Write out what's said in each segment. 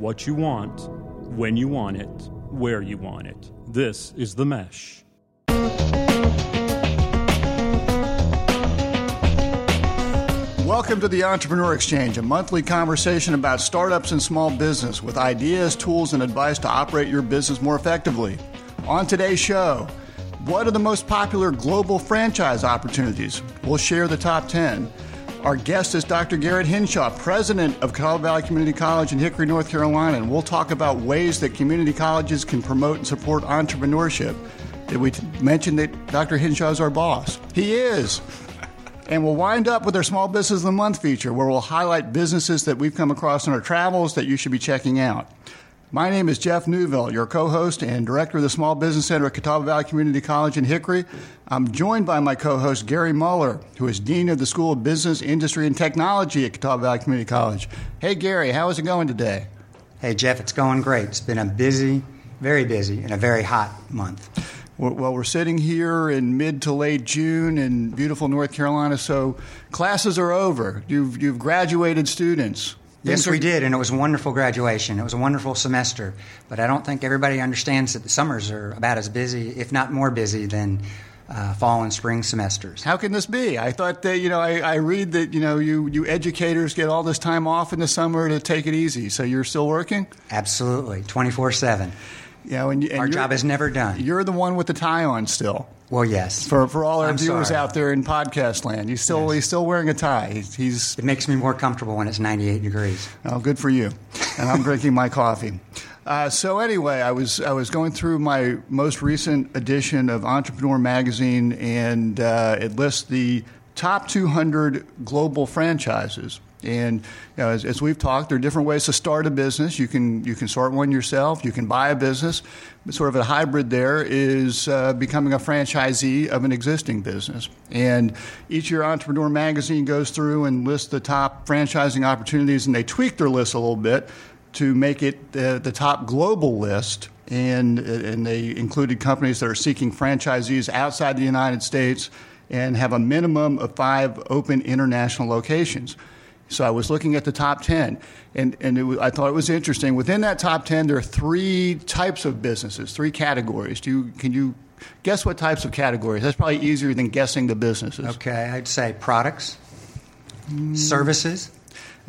what you want, when you want it, where you want it. This is The Mesh. Welcome to the Entrepreneur Exchange, a monthly conversation about startups and small business with ideas, tools, and advice to operate your business more effectively. On today's show, what are the most popular global franchise opportunities? We'll share the top 10. Our guest is Dr. Garrett Hinshaw, president of Catawba Valley Community College in Hickory, North Carolina, and we'll talk about ways that community colleges can promote and support entrepreneurship. Did we mention that Dr. Hinshaw is our boss? He is. And we'll wind up with our Small Business of the Month feature, where we'll highlight businesses that we've come across in our travels that you should be checking out. My name is Jeff Newville, your co host and director of the Small Business Center at Catawba Valley Community College in Hickory. I'm joined by my co host, Gary Muller, who is Dean of the School of Business, Industry, and Technology at Catawba Valley Community College. Hey, Gary, how is it going today? Hey, Jeff, it's going great. It's been a busy, very busy, and a very hot month. Well, we're sitting here in mid to late June in beautiful North Carolina, so classes are over. You've, you've graduated students. Yes, we did, and it was a wonderful graduation. It was a wonderful semester, but I don't think everybody understands that the summers are about as busy, if not more busy, than uh, fall and spring semesters. How can this be? I thought that you know I, I, read that you know you you educators get all this time off in the summer to take it easy. So you're still working? Absolutely, twenty four seven. You know, and, and our job is never done. You're the one with the tie on still. Well, yes. For for all our I'm viewers sorry. out there in podcast land, he's still Yes. he's still wearing a tie. He's, he's It makes me more comfortable when it's 98 degrees. Oh, good for you. And I'm drinking my coffee. Uh, so anyway, I was I was going through my most recent edition of Entrepreneur Magazine, and uh, it lists the top 200 global franchises. And you know, as, as we've talked, there are different ways to start a business. You can you can start one yourself. You can buy a business. But sort of a hybrid there is uh, becoming a franchisee of an existing business. And each year, Entrepreneur Magazine goes through and lists the top franchising opportunities, and they tweak their list a little bit to make it uh, the top global list. And, and they included companies that are seeking franchisees outside the United States and have a minimum of five open international locations. So I was looking at the top 10, and, and it I thought it was interesting. Within that top 10, there are three types of businesses, three categories. Do you, can you guess what types of categories? That's probably easier than guessing the businesses. Okay, I'd say products, services,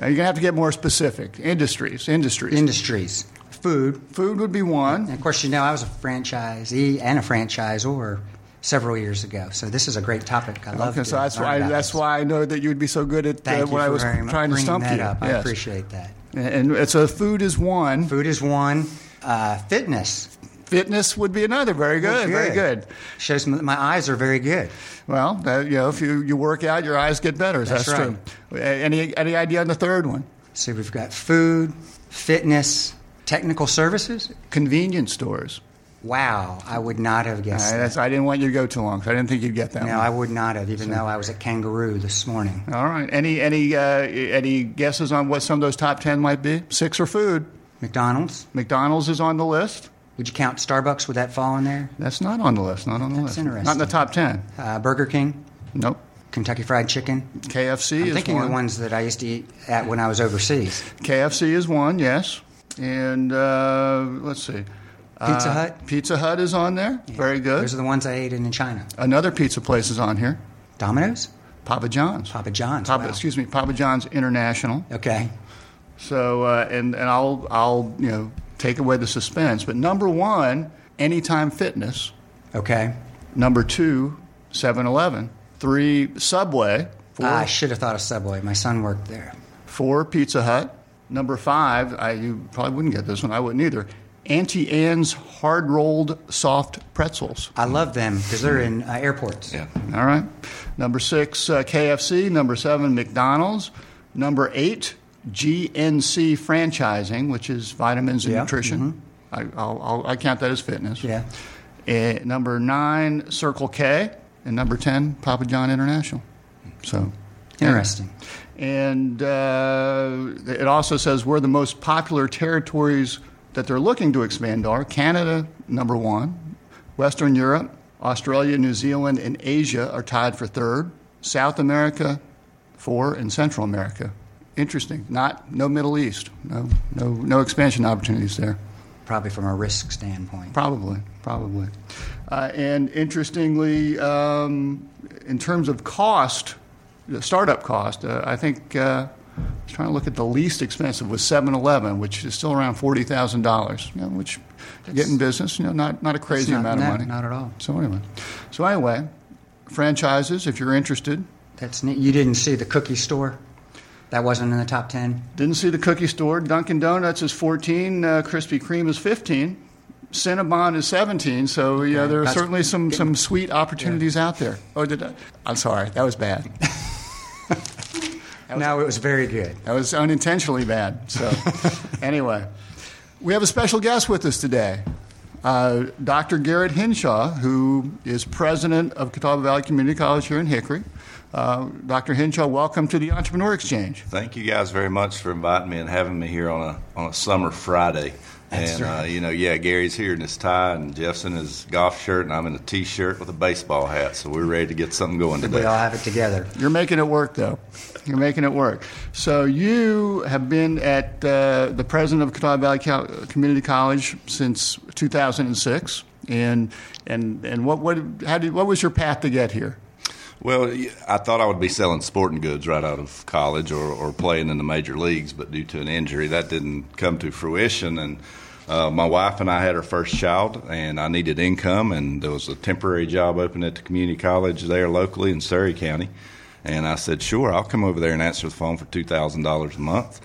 Uh, you're going to have to get more specific. Industries, industries. industries, food. Food would be one. And of course, you know, I was a franchisee and a franchisor several years ago. So this is a great topic. I love Okay, so that's why that's this. why I know that you would be so good at uh, when I was trying to stump you. up. I appreciate that. And and so food is one. Food is one. Uh, fitness. Fitness would be another. Very good. Very good. Shows my eyes are very good. Well, that, you know, if you, you work out, your eyes get better. That's true. Any any idea on the third one? So we've got food, fitness, technical services. Convenience stores. Wow, I would not have guessed. that's, I didn't want you to go too long, because I didn't think you'd get that No, one. I would not have, even though I was at Kangaroo this morning. All right. Any any uh, any guesses on what some of those top ten might be? Six or food. McDonald's. McDonald's is on the list. Would you count Starbucks? Would that fall in there? That's not on the list. Not on the That's list. interesting. Not in the top ten. Uh, Burger King, Nope. Kentucky Fried Chicken. KFC I'm is thinking one. of the ones that I used to eat at when I was overseas. KFC is one. Yes. And uh, let's see. Pizza Uh, Hut. Pizza Hut is on there. Very good. Those are the ones I ate in in China. Another pizza place is on here. Domino's, Papa John's. Papa John's. Papa, wow. excuse me, Papa John's International. Okay. So, uh, and and I'll I'll you know take away the suspense. But number one, Anytime Fitness. Okay. Number two, 7-Eleven. Three, Subway. Four, Ah, I should have thought of Subway. My son worked there. four Pizza Hut. Number five, I, you probably wouldn't get this one. I wouldn't either. Auntie Anne's hard rolled soft pretzels. I love them because they're in uh, airports. Yeah. All right. Number six, uh, KFC. Number seven, McDonald's. Number eight, GNC franchising, which is vitamins and Yeah, nutrition. I, I'll, I'll, I count that as fitness. Yeah. Uh, number nine, Circle K. And number 10, Papa John International. So, Interesting. And uh, it also says we're the most popular territories that they're looking to expand are Canada, number one, Western Europe, Australia, New Zealand, and Asia are tied for third, South America, four, and Central America. Interesting. Not no Middle East. No no no expansion opportunities there. Probably from a risk standpoint. Probably, probably. Uh, and interestingly, um, in terms of cost, the startup cost, uh, I think uh, I was trying to look at the least expensive was 7-Eleven, which is still around forty thousand dollars. You know, which to get in business, you know, not not a crazy not- amount of no, money. not at all. So anyway, so anyway, franchises. If you're interested, That's neat. You didn't see the cookie store? That wasn't in the top 10? Didn't see the cookie store. Dunkin' Donuts is 14. Uh, Krispy Kreme is 15. Cinnabon is 17. So yeah, there are That's- certainly some, some sweet opportunities out there. Oh, did I? I'm sorry, that was bad. no, it was very good. That was unintentionally bad. So anyway, we have a special guest with us today. Uh, Dr. Garrett Hinshaw, who is president of Catawba Valley Community College here in Hickory. Uh, Dr. Hinshaw, welcome to the Entrepreneur Exchange. Thank you guys very much for inviting me and having me here on a on a summer Friday. That's and uh, you know, yeah, Gary's here in his tie, and Jeff's in his golf shirt, and I'm in a t-shirt with a baseball hat. So we're ready to get something going today. We all have it together. You're making it work, though. You're making it work. So you have been at uh, the president of Catawba Valley Co- Community College since 2006, and and and what what how did what was your path to get here? Well, I thought I would be selling sporting goods right out of college or, or playing in the major leagues, but due to an injury, that didn't come to fruition. And uh, my wife and I had our first child, and I needed income, and there was a temporary job open at the community college there locally in Surry County. And I said, sure, I'll come over there and answer the phone for $2,000 a month.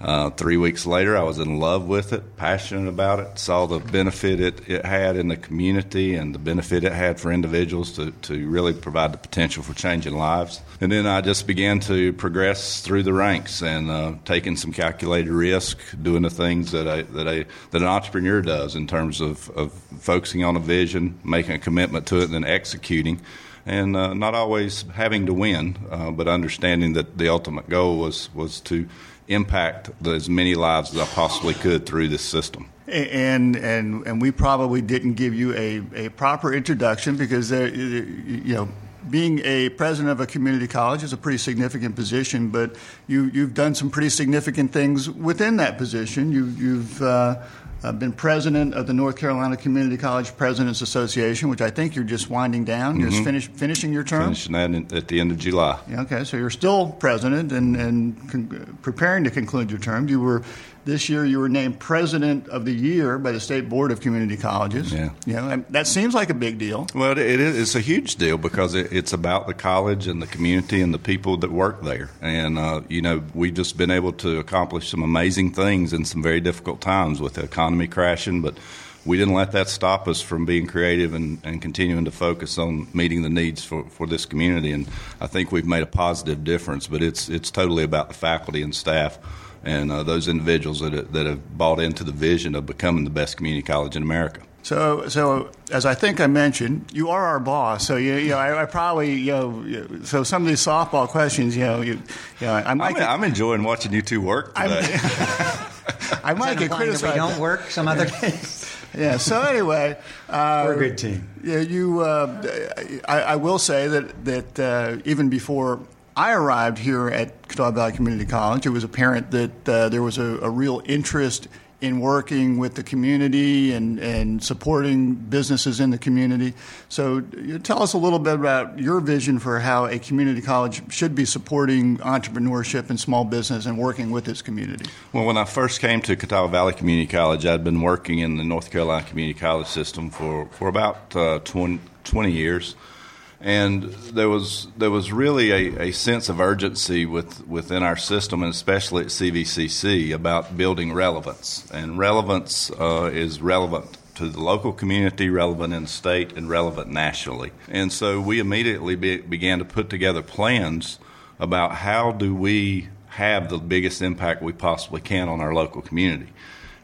Uh, three weeks later, I was in love with it, passionate about it, saw the benefit it, it had in the community and the benefit it had for individuals to, to really provide the potential for changing lives. And then I just began to progress through the ranks and uh, taking some calculated risk, doing the things that, I, that, I, that an entrepreneur does in terms of, of focusing on a vision, making a commitment to it, and then executing and uh, not always having to win, uh, but understanding that the ultimate goal was was to impact as many lives as I possibly could through this system. And and and we probably didn't give you a, a proper introduction because there, you know being a president of a community college is a pretty significant position, but you you've done some pretty significant things within that position. You you've uh, uh, been president of the North Carolina Community College Presidents Association, which I think you're just winding down. You're just finish, finishing your term. Finishing that in, at the end of July. Yeah, Okay, so you're still president and, and con- preparing to conclude your term. You were this year. You were named president of the year by the state board of community colleges. Yeah. you know, and that seems like a big deal. Well, it is. It's a huge deal because it, it's about the college and the community and the people that work there. And uh, you know, we've just been able to accomplish some amazing things in some very difficult times with the economy crashing, but. We didn't let that stop us from being creative and, and continuing to focus on meeting the needs for, for this community. And I think we've made a positive difference, but it's, it's totally about the faculty and staff and uh, those individuals that, that have bought into the vision of becoming the best community college in America. So, so as I think I mentioned, you are our boss. So you, you know, I, I probably, you know, so some of these softball questions, you know, you, you know, I might, I'm, get, I'm enjoying watching you two work today. I might get Implying that criticized. We don't work some other days. Yeah. So anyway, uh, We're a good team. Yeah, you. Uh, I, I will say that that uh, even before I arrived here at Catawba Valley Community College, it was apparent that uh, there was a, a real interest in working with the community and, and supporting businesses in the community. So, tell us a little bit about your vision for how a community college should be supporting entrepreneurship and small business and working with its community. Well, when I first came to Catawba Valley Community College, I'd been working in the North Carolina Community College system for, for about uh, 20, 20 years. And there was there was really a, a sense of urgency with, within our system, and especially at CVCC, about building relevance. And relevance uh, is relevant to the local community, relevant in state, and relevant nationally. And so we immediately be, began to put together plans about how do we have the biggest impact we possibly can on our local community.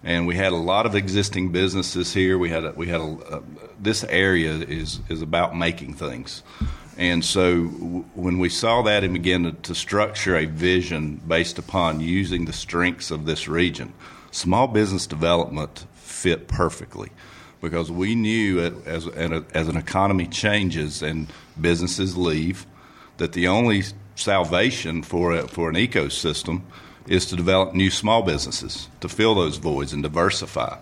And we had a lot of existing businesses here. We had a, we had a, uh, this area is is about making things. And so w- when we saw that and began to, to structure a vision based upon using the strengths of this region, small business development fit perfectly because we knew as, as an economy changes and businesses leave, that the only salvation for a, for an ecosystem is to develop new small businesses to fill those voids and diversify.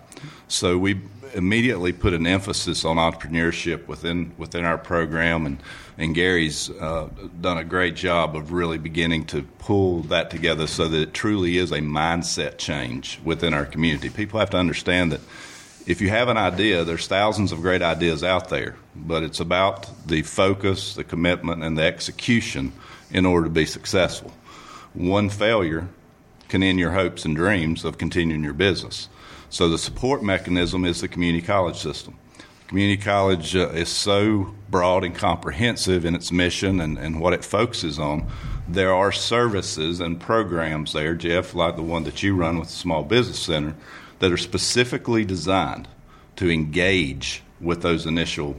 So we immediately put an emphasis on entrepreneurship within within our program, and and Gary's uh, done a great job of really beginning to pull that together so that it truly is a mindset change within our community. People have to understand that if you have an idea, there's thousands of great ideas out there, but it's about the focus, the commitment, and the execution in order to be successful. One failure can end your hopes and dreams of continuing your business. So the support mechanism is the community college system. Community college uh, is so broad and comprehensive in its mission and, and what it focuses on. There are services and programs there, Jeff, like the one that you run with the Small Business Center, that are specifically designed to engage with those initial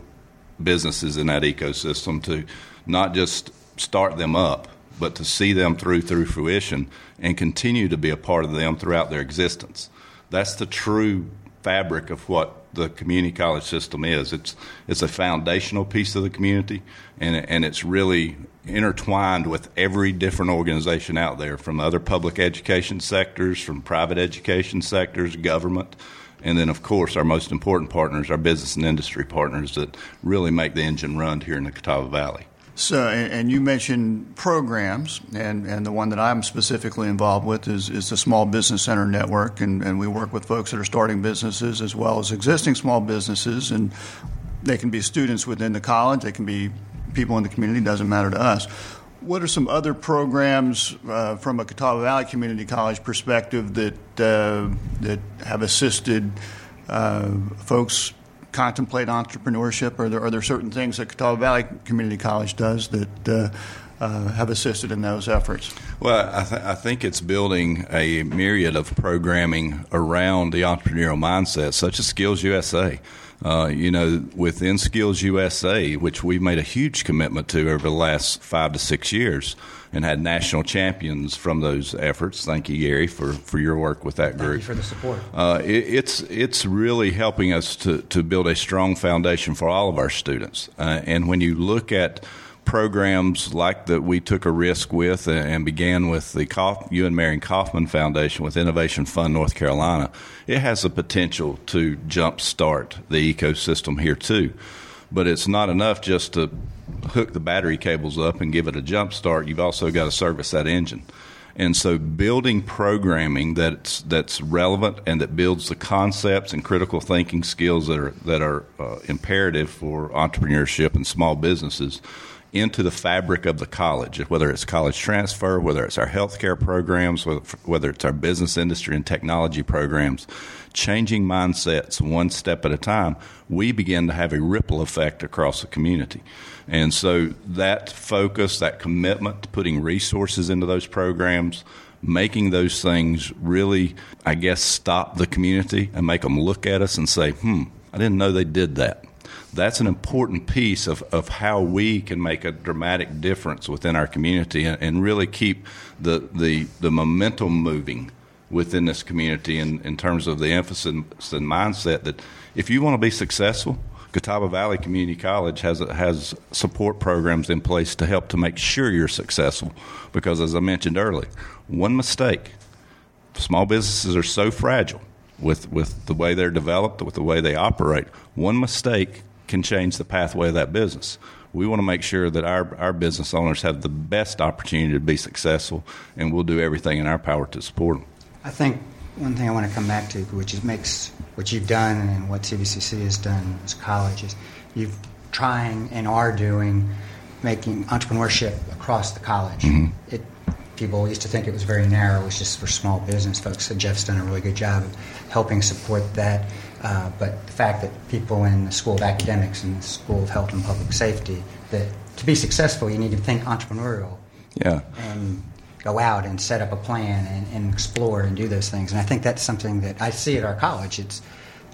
businesses in that ecosystem to not just start them up, but to see them through through fruition and continue to be a part of them throughout their existence. That's the true fabric of what the community college system is. It's it's a foundational piece of the community, and and it's really intertwined with every different organization out there, from other public education sectors, from private education sectors, government, and then of course our most important partners, our business and industry partners that really make the engine run here in the Catawba Valley. So, and, you mentioned programs, and, and the one that I'm specifically involved with is, is the Small Business Center Network, and, and we work with folks that are starting businesses as well as existing small businesses, and they can be students within the college, they can be people in the community, doesn't matter to us. What are some other programs uh, from a Catawba Valley Community College perspective that uh, that have assisted uh, folks contemplate entrepreneurship? Are there, are there certain things that Catawba Valley Community College does that uh, uh, have assisted in those efforts? Well, I, th- I, think it's building a myriad of programming around the entrepreneurial mindset, such as Skills USA. Uh, you know, within Skills USA, which we've made a huge commitment to over the last five to six years, and had national champions from those efforts. Thank you, Gary, for, for your work with that group. for the support. Uh, it, it's it's really helping us to, to build a strong foundation for all of our students. Uh, and when you look at programs like that we took a risk with and began with the Kauf, Ewing Marion Kauffman Foundation with Innovation Fund North Carolina, it has the potential to jumpstart the ecosystem here too. But it's not enough just to hook the battery cables up and give it a jump start. You've also got to service that engine. And so, building programming that's that's relevant and that builds the concepts and critical thinking skills that are that are uh, imperative for entrepreneurship and small businesses into the fabric of the college, whether it's college transfer, whether it's our healthcare programs, whether it's our business industry and technology programs, changing mindsets one step at a time, we begin to have a ripple effect across the community. And so that focus, that commitment to putting resources into those programs, making those things really, I guess, stop the community and make them look at us and say, hmm, I didn't know they did that that's an important piece of, of how we can make a dramatic difference within our community and, and really keep the, the, the momentum moving within this community in, in terms of the emphasis and mindset that if you want to be successful, Catawba Valley Community College has has support programs in place to help to make sure you're successful. Because as I mentioned earlier, one mistake, small businesses are so fragile with with the way they're developed, with the way they operate. One mistake can change the pathway of that business. We want to make sure that our, our business owners have the best opportunity to be successful, and we'll do everything in our power to support them. I think one thing I want to come back to, which is makes what you've done and what CVCC has done as college, is you've trying and are doing making entrepreneurship across the college. Mm-hmm. It people used to think it was very narrow, it was just for small business folks. So Jeff's done a really good job of helping support that. Uh, but the fact that people in the School of Academics and the School of Health and Public Safety, that to be successful, you need to think entrepreneurial. Yeah. And go out and set up a plan and, and explore and do those things. And I think that's something that I see at our college. It's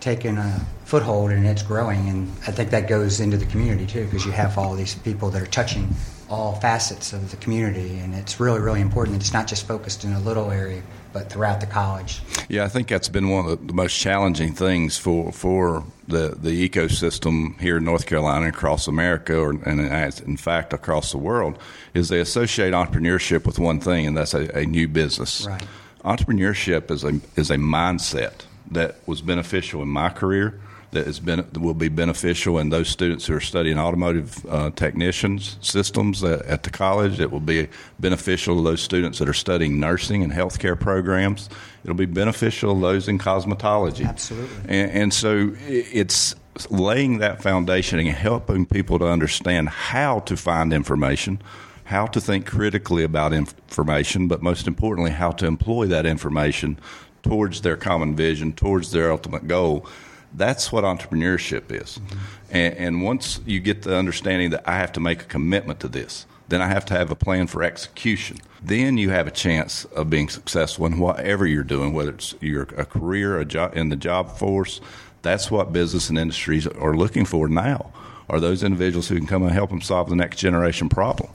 taken a foothold and it's growing. And I think that goes into the community too, because you have all these people that are touching all facets of the community. And it's really, really important that it's not just focused in a little area, but throughout the college. Yeah, I think that's been one of the most challenging things for for the the ecosystem here in North Carolina, and across America, or and in fact across the world, is they associate entrepreneurship with one thing, and that's a, a new business. Right. Entrepreneurship is a is a mindset that was beneficial in my career. That has been will be beneficial in those students who are studying automotive uh, technicians systems at, at the college. It will be beneficial to those students that are studying nursing and healthcare programs. It'll be beneficial to those in cosmetology. Absolutely. And, and so it's laying that foundation and helping people to understand how to find information, how to think critically about information, but most importantly, how to employ that information towards their common vision, towards their ultimate goal. That's what entrepreneurship is. Mm-hmm. And, and once you get the understanding that I have to make a commitment to this, then I have to have a plan for execution. Then you have a chance of being successful in whatever you're doing, whether it's your a career, a job in the job force. That's what business and industries are looking for now. Are those individuals who can come and help them solve the next generation problem?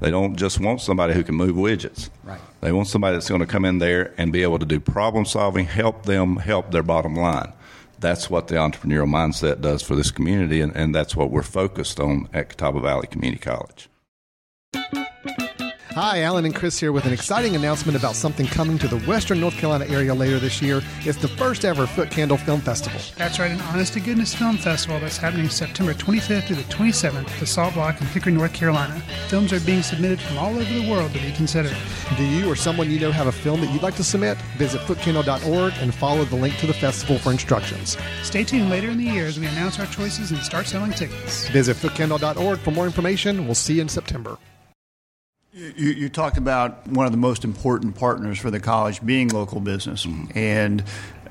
They don't just want somebody who can move widgets. Right. They want somebody that's going to come in there and be able to do problem solving, help them help their bottom line that's what the entrepreneurial mindset does for this community, and, and that's what we're focused on at Catawba Valley Community College. Hi, Alan and Chris here with an exciting announcement about something coming to the Western North Carolina area later this year. It's the first ever Foot Candle Film Festival. That's right, an honest to goodness film festival that's happening September 25th through the 27th at the Salt Block in Hickory, North Carolina. Films are being submitted from all over the world to be considered. Do you or someone you know have a film that you'd like to submit? Visit footcandle.org and follow the link to the festival for instructions. Stay tuned later in the year as we announce our choices and start selling tickets. Visit footcandle.org for more information. We'll see you in September. You, you, talked about one of the most important partners for the college being local business, mm-hmm. and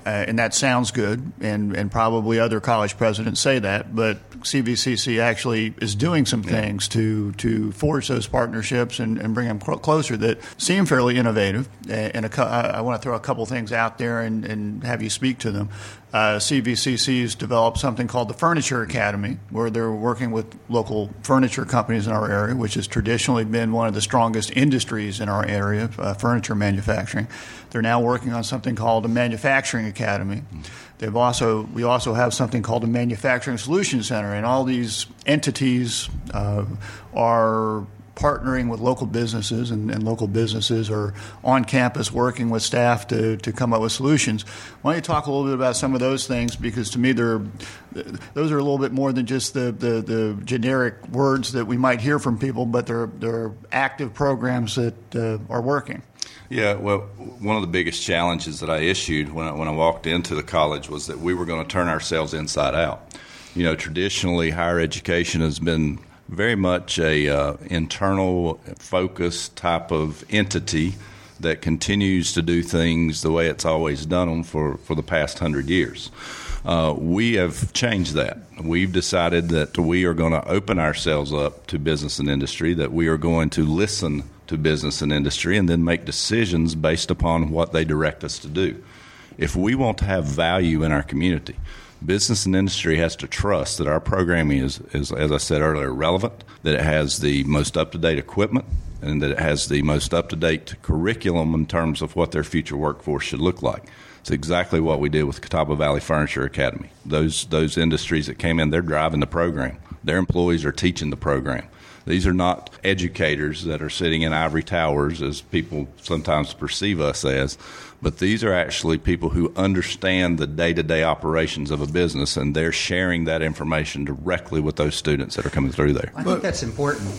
uh, and that sounds good, and and probably other college presidents say that, but CVCC actually is doing some yeah. things to to forge those partnerships and, and bring them cl- closer that seem fairly innovative. And a, I want to throw a couple things out there and, and have you speak to them. Uh, CVCC has developed something called the Furniture Academy, where they're working with local furniture companies in our area, which has traditionally been one of the strongest industries in our area, uh, furniture manufacturing. They're now working on something called a Manufacturing Academy. They've also we also have something called a Manufacturing Solution Center, and all these entities uh, are partnering with local businesses, and, and, local businesses are on campus working with staff to, to come up with solutions. Why don't you talk a little bit about some of those things? Because to me, they're those are a little bit more than just the, the, the generic words that we might hear from people, but they're they're active programs that uh, are working. Yeah, well, one of the biggest challenges that I issued when I, when I walked into the college was that we were going to turn ourselves inside out. You know, traditionally, higher education has been very much a uh, internal focused type of entity that continues to do things the way it's always done them for, for the past hundred years. Uh, we have changed that. We've decided that we are going to open ourselves up to business and industry, that we are going to listen to business and industry, and then make decisions based upon what they direct us to do. If we want to have value in our community, business and industry has to trust that our programming is, is as I said earlier, relevant, that it has the most up to date equipment, and that it has the most up to date curriculum in terms of what their future workforce should look like. It's exactly what we did with Catawba Valley Furniture Academy. Those those industries that came in, they're driving the program. Their employees are teaching the program. These are not educators that are sitting in ivory towers, as people sometimes perceive us as, but these are actually people who understand the day to day operations of a business, and they're sharing that information directly with those students that are coming through there. I think that's important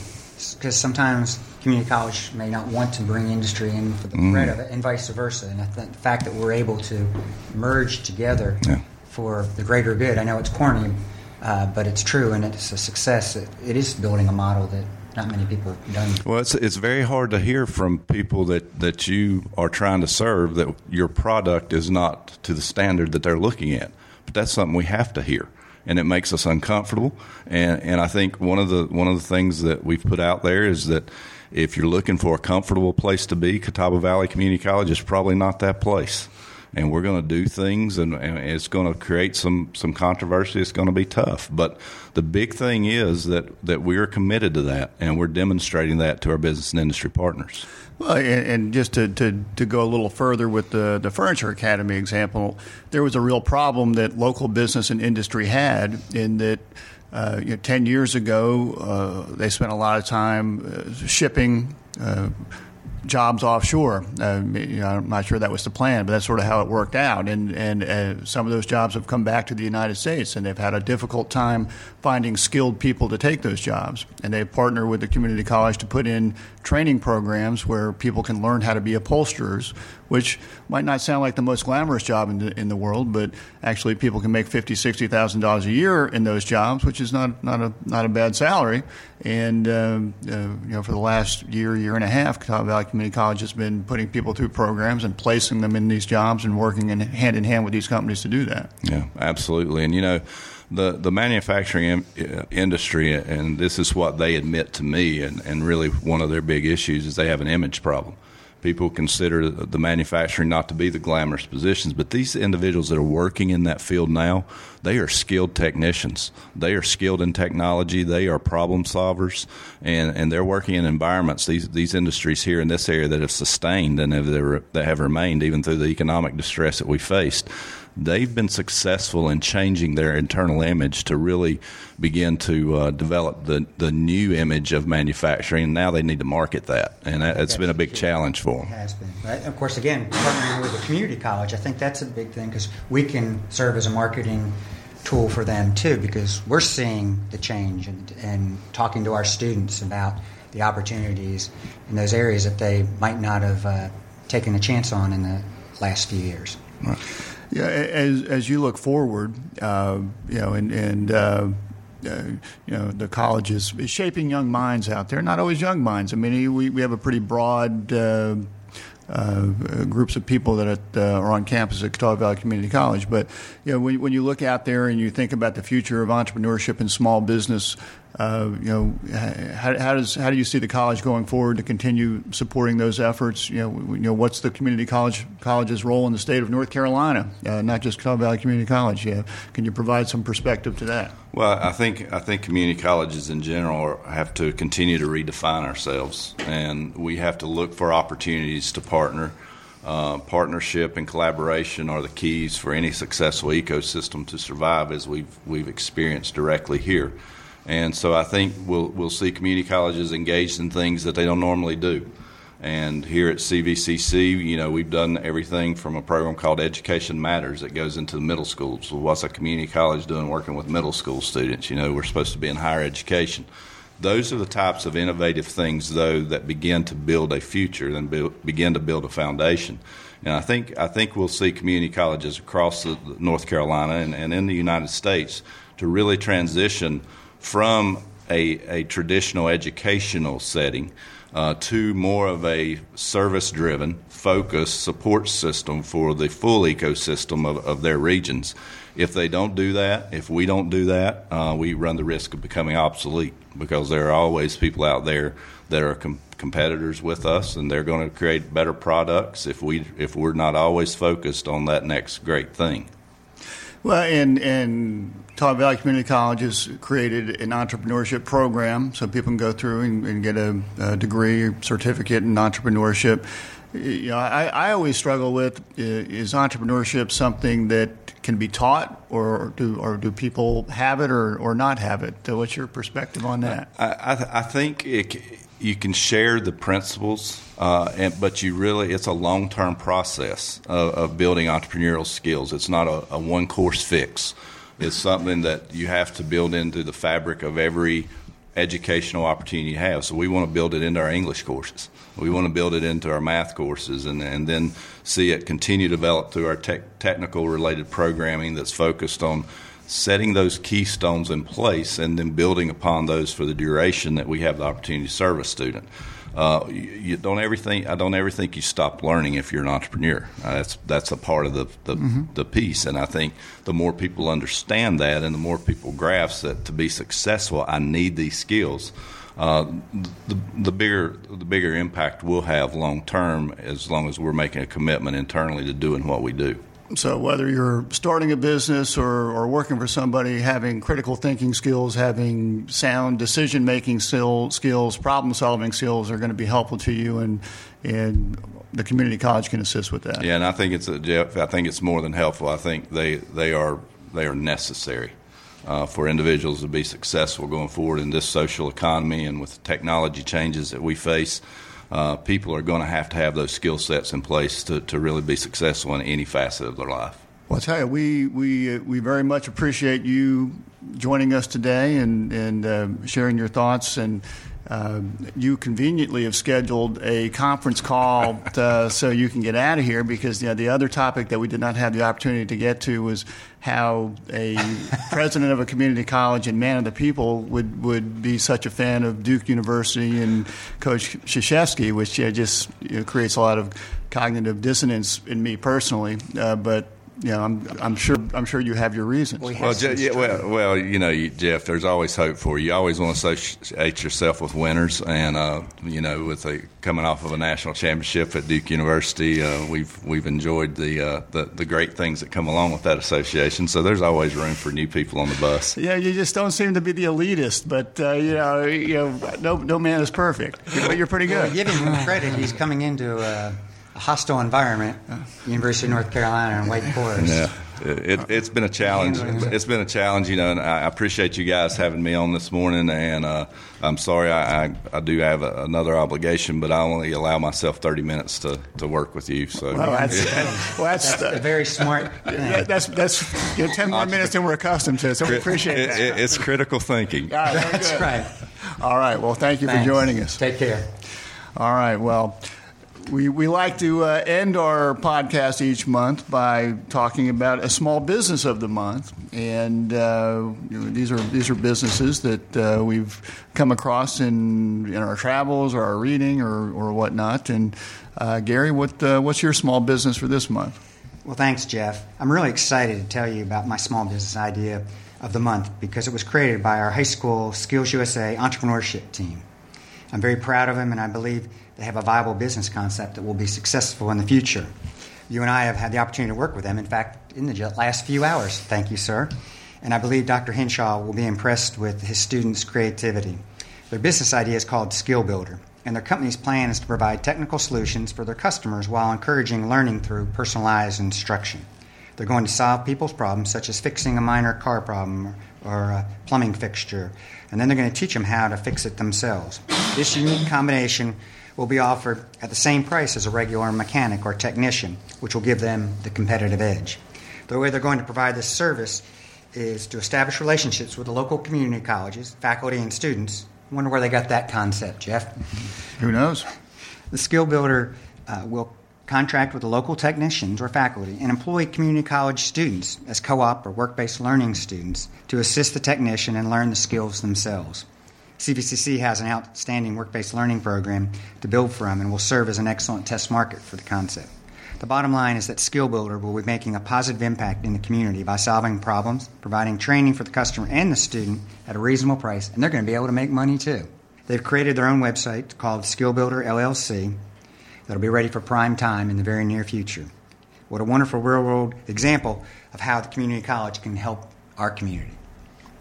because sometimes community college may not want to bring industry in for the mm. of it, and vice versa. And I think the fact that we're able to merge together yeah. for the greater good, I know it's corny, uh, but it's true and it's a success. It, it is building a model that not many people have done. Well, it's it's very hard to hear from people that, that you are trying to serve that your product is not to the standard that they're looking at. But that's something we have to hear, and it makes us uncomfortable. And and I think one of the one of the things that we've put out there is that if you're looking for a comfortable place to be, Catawba Valley Community College is probably not that place and we're going to do things, and, and it's going to create some some controversy. It's going to be tough, but the big thing is that that we are committed to that, and we're demonstrating that to our business and industry partners. Well, and, just to, to, to go a little further with the, the Furniture Academy example, there was a real problem that local business and industry had in that. Uh, you know, 10 years ago, uh, they spent a lot of time uh, shipping uh, jobs offshore. Uh, you know, I'm not sure that was the plan, but that's sort of how it worked out. And and uh, some of those jobs have come back to the United States, and they've had a difficult time finding skilled people to take those jobs. And they partner with the community college to put in training programs where people can learn how to be upholsterers, which might not sound like the most glamorous job in the, in the world, but actually people can make fifty, sixty thousand dollars a year in those jobs, which is not not a not a bad salary. And um, uh, you know, for the last year, year and a half, Catawba Valley Community College has been putting people through programs and placing them in these jobs and working in, hand in hand with these companies to do that. Yeah, absolutely. And you know, the the manufacturing in, uh, industry, and this is what they admit to me, and, and really one of their big issues is they have an image problem people consider the manufacturing not to be the glamorous positions, but these individuals that are working in that field now, they are skilled technicians. They are skilled in technology. They are problem solvers, and, and they're working in environments. These these industries here in this area that have sustained and have that have remained even through the economic distress that we faced they've been successful in changing their internal image to really begin to uh, develop the, the new image of manufacturing. And Now they need to market that, and that, has been a big challenge for them. It has been. Right? Of course, again, partnering with a community college, I think that's a big thing because we can serve as a marketing tool for them too because we're seeing the change and, and talking to our students about the opportunities in those areas that they might not have uh, taken a chance on in the last few years. Right. Yeah, as as you look forward, uh, you know, and and uh, uh, you know the college is, is, shaping young minds out there. Not always young minds. I mean, we we have a pretty broad. Uh, uh, groups of people that uh, are on campus at Catawba Valley Community College. But you know, when, when you look out there and you think about the future of entrepreneurship and small business, uh, you know, how, how, does how do you see the college going forward to continue supporting those efforts? You know, you know, what's the community college college's role in the state of North Carolina, uh, not just Catawba Valley Community College? Yeah, can you provide some perspective to that? Well, I think I think community colleges in general have to continue to redefine ourselves, and we have to look for opportunities to partner. Uh, partnership and collaboration are the keys for any successful ecosystem to survive, as we've we've experienced directly here. And so I think we'll we'll see community colleges engaged in things that they don't normally do. And here at CVCC, you know, we've done everything from a program called Education Matters that goes into the middle schools. So what's a community college doing working with middle school students? You know, we're supposed to be in higher education. Those are the types of innovative things, though, that begin to build a future and begin to build a foundation. And I think I think we'll see community colleges across the, North Carolina and, and in the United States to really transition from a, a traditional educational setting uh, to more of a service driven, focused support system for the full ecosystem of, of, their regions. If they don't do that, if we don't do that, uh, we run the risk of becoming obsolete because there are always people out there that are com- competitors with us and they're going to create better products if, we, if we're not always focused on that next great thing. Well, and and Catawba Valley Community College has created an entrepreneurship program so people can go through and, and get a, a, degree, certificate in entrepreneurship. You know, I, I always struggle with is entrepreneurship something that can be taught, or do or do people have it or, or not have it? What's your perspective on that? I, I, I think it, you can share the principles, uh, and, but you really it's a long term process of, of, building entrepreneurial skills. It's not a, a one course fix. It's something that you have to build into the fabric of every educational opportunity you have. So we want to build it into our English courses. We want to build it into our math courses, and, and then see it continue to develop through our tech, technical related programming that's focused on setting those keystones in place and then building upon those for the duration that we have the opportunity to serve a student. Uh, you, you, don't ever think I don't ever think you stop learning if you're an entrepreneur. Uh, that's that's a part of the the, mm-hmm. the, piece, and I think the more people understand that, and the more people grasp that to be successful, I need these skills. Uh, the, the bigger the bigger impact we'll have long term, as long as we're making a commitment internally to doing what we do. So whether you're starting a business or, or working for somebody, having critical thinking skills, having sound decision making skills, problem solving skills are going to be helpful to you, and and the community college can assist with that. Yeah, and I think it's a, Jeff. I think it's more than helpful. I think they they are they are necessary. Uh, for individuals to be successful going forward in this social economy and with the technology changes that we face, uh, people are going to have to have those skill sets in place to, to really be successful in any facet of their life. Well, I tell you, we we uh, we very much appreciate you joining us today and and uh, sharing your thoughts. And uh, you conveniently have scheduled a conference call to, so you can get out of here because you know, the other topic that we did not have the opportunity to get to was how a president of a community college and man of the people would would be such a fan of Duke University and Coach Krzyzewski, which uh, just you know, creates a lot of cognitive dissonance in me personally. Uh, but you know, I'm, I'm sure I'm sure you have your reasons. Well, Well, Je- yeah, well, well, you know, you, Jeff. There's always hope for you. You always want to associate yourself with winners, and uh, you know, with a, coming off of a national championship at Duke University, uh, we've we've enjoyed the, uh, the the great things that come along with that association. So there's always room for new people on the bus. Yeah, you just don't seem to be the elitist, but uh, you know, you know, no, no man is perfect, but you're pretty Well, good. give him credit. He's coming into a, a hostile environment, University of North Carolina and Wake Forest. Yeah. It, it's been a challenge. It's been a challenge, you know, and I appreciate you guys having me on this morning. And uh, I'm sorry, I, I, I do have a, another obligation, but I only allow myself 30 minutes to, to work with you. So, Well, that's, well, that's, That's a very smart thing. that- that's that's you know, ten more minutes than we're accustomed to, so we appreciate It- that. it- it's critical thinking. All right, That's good. right. All right. Well, thank you Thanks. for joining us. Take care. All right. Well, we, we like to uh, end our podcast each month by talking about a small business of the month, and uh, you know, these are these are businesses that uh, we've come across in in our travels or our reading or or whatnot. And uh, Gary, what uh, what's your small business for this month? Well, thanks, Jeff. I'm really excited to tell you about my small business idea of the month because it was created by our high school Skills USA entrepreneurship team. I'm very proud of them, and I believe they have a viable business concept that will be successful in the future. You and I have had the opportunity to work with them, in fact, in the last few hours. Thank you, sir. And I believe Dr. Hinshaw will be impressed with his students' creativity. Their business idea is called Skill Builder, and their company's plan is to provide technical solutions for their customers while encouraging learning through personalized instruction. They're going to solve people's problems, such as fixing a minor car problem or a plumbing fixture, and then they're going to teach them how to fix it themselves. This unique combination will be offered at the same price as a regular mechanic or technician, which will give them the competitive edge. The way they're going to provide this service is to establish relationships with the local community colleges, faculty, and students. I wonder where they got that concept, Jeff. Who knows? The skill builder uh, will contract with local technicians or faculty and employ community college students as co op or work based learning students to assist the technician and learn the skills themselves. CVCC has an outstanding work based learning program to build from and will serve as an excellent test market for the concept. The bottom line is that Skill Builder will be making a positive impact in the community by solving problems, providing training for the customer and the student at a reasonable price, and they're going to be able to make money too. They've created their own website called Skill Builder LLC that'll be ready for prime time in the very near future. What a wonderful real world example of how the community college can help our community.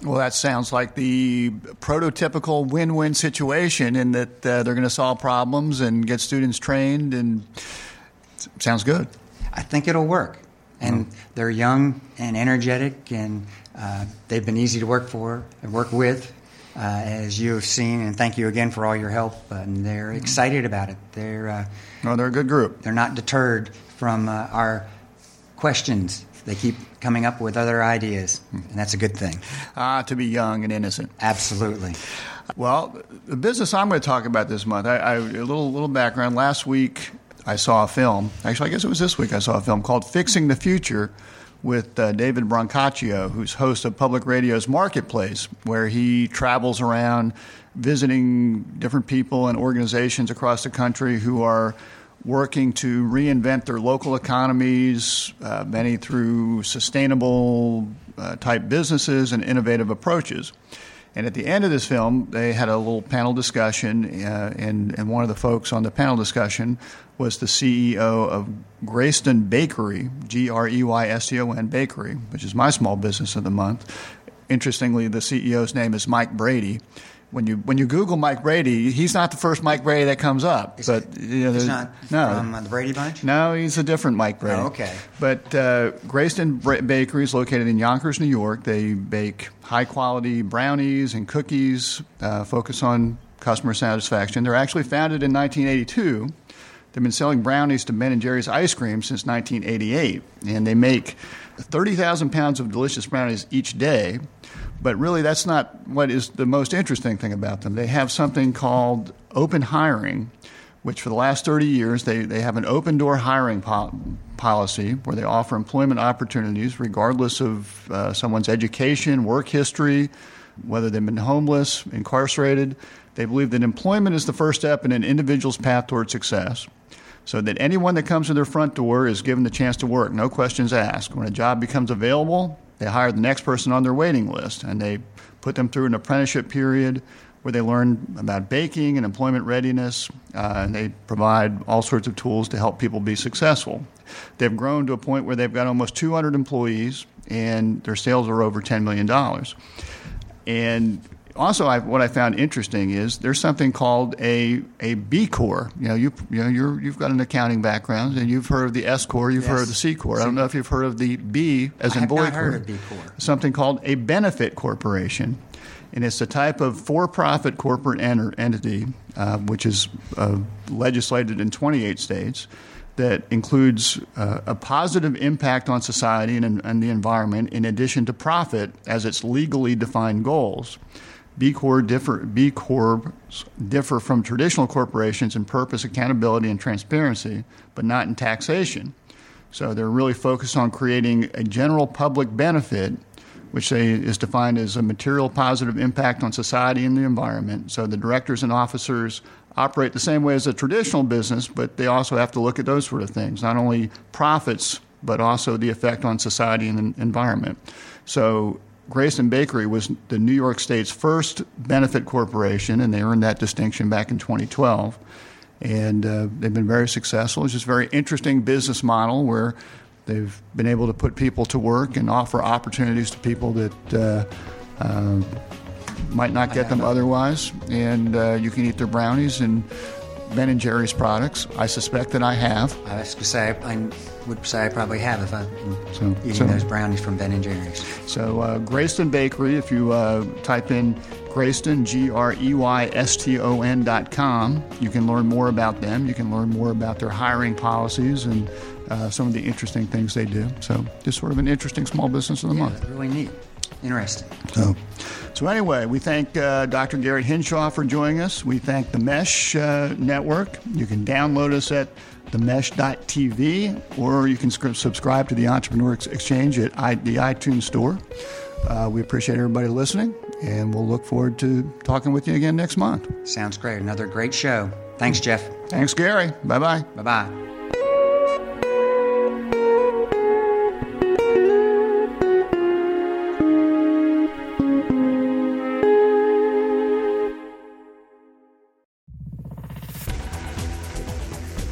Well, that sounds like the prototypical win-win situation in that uh, they're going to solve problems and get students trained, and sounds good. I think it'll work. And they're young and energetic, and uh, they've been easy to work for and work with, uh, as you have seen. And thank you again for all your help. And they're excited about it. They're uh, No, they're a good group. they're not deterred from uh, our questions. They keep coming up with other ideas, and that's a good thing. Ah, to be young and innocent. Absolutely. Well, the business I'm going to talk about this month, I, I, a little little background. Last week, I saw a film. Actually, I guess it was this week. I saw a film called "Fixing the Future" with uh, David Brancaccio, who's host of Public Radio's Marketplace, where he travels around visiting different people and organizations across the country who are working to reinvent their local economies, uh, many through sustainable uh, type businesses and innovative approaches. And at the end of this film, they had a little panel discussion, uh, and, and one of the folks on the panel discussion was the CEO of Greyston Bakery, G R E Y S T O N Bakery, which is my small business of the month. Interestingly, the CEO's name is Mike Brady. When you when you Google Mike Brady, he's not the first Mike Brady that comes up. but you know, there's- not no, from uh, the Brady Bunch? no, he's a different Mike Brady. Oh, okay. But uh, Greyston Bra- Bakery is located in Yonkers, New York. They bake high quality brownies and cookies, uh, focus on customer satisfaction. They're actually founded in 1982. They've been selling brownies to Ben and Jerry's ice cream since 1988, and they make 30,000 pounds of delicious brownies each day. But really, that's not what is the most interesting thing about them. They have something called open hiring, which for the last 30 years, they, they have an open door hiring po- policy where they offer employment opportunities regardless of uh, someone's education, work history, whether they've been homeless, incarcerated. They believe that employment is the first step in an individual's path toward success so that anyone that comes to their front door is given the chance to work, no questions asked. When a job becomes available, they hire the next person on their waiting list and they put them through an apprenticeship period where they learn about baking and employment readiness, uh, and they provide all sorts of tools to help people be successful. They've grown to a point where they've got almost 200 employees, and their sales are over $10 million. And also, I, what I found interesting is there's something called a, a B Corps. You know, you, you know, you're, you've got an accounting background, and you've heard of the S Corps, you've Yes. heard of the C Corps. I don't know if you've heard of the B as I in have boy Corps. of B Corps. Something called a benefit corporation. And it's a type of for profit corporate enter- entity, uh, which is uh, legislated in 28 states, that includes uh, a positive impact on society and, and the environment in addition to profit as its legally defined goals. B Corp differ, B Corps differ from traditional corporations in purpose, accountability, and transparency, but not in taxation. So they're really focused on creating a general public benefit, which they, is defined as a material positive impact on society and the environment. So the directors and officers operate the same way as a traditional business, but they also have to look at those sort of things, not only profits, but also the effect on society and the environment. So Greyston Bakery was the New York State's first benefit corporation, and they earned that distinction back in 2012 and uh, they've been very successful. It's just a very interesting business model where they've been able to put people to work and offer opportunities to people that uh, uh, might not get them otherwise. And uh, you can eat their brownies and Ben and Jerry's products. I suspect that I have. I was gonna say I would say I probably have if I'm So- eating so- those brownies from Ben and Jerry's. So uh, Greyston Bakery, if you uh, type in Greyston, G R E Y S T O N dot com, you can learn more about them. You can learn more about their hiring policies and uh, some of the interesting things they do. So just sort of an interesting small business of the month. Really neat, interesting. So, so anyway, we thank uh, Dr. Garrett Hinshaw for joining us. We thank the Mesh uh, Network. You can download us at themesh.tv, or you can sc- subscribe to the Entrepreneur Exchange at I- the iTunes Store. Uh, we appreciate everybody listening, and we'll look forward to talking with you again next month. Sounds great. Another great show. Thanks, Jeff. Thanks, Gary. Bye bye. Bye bye.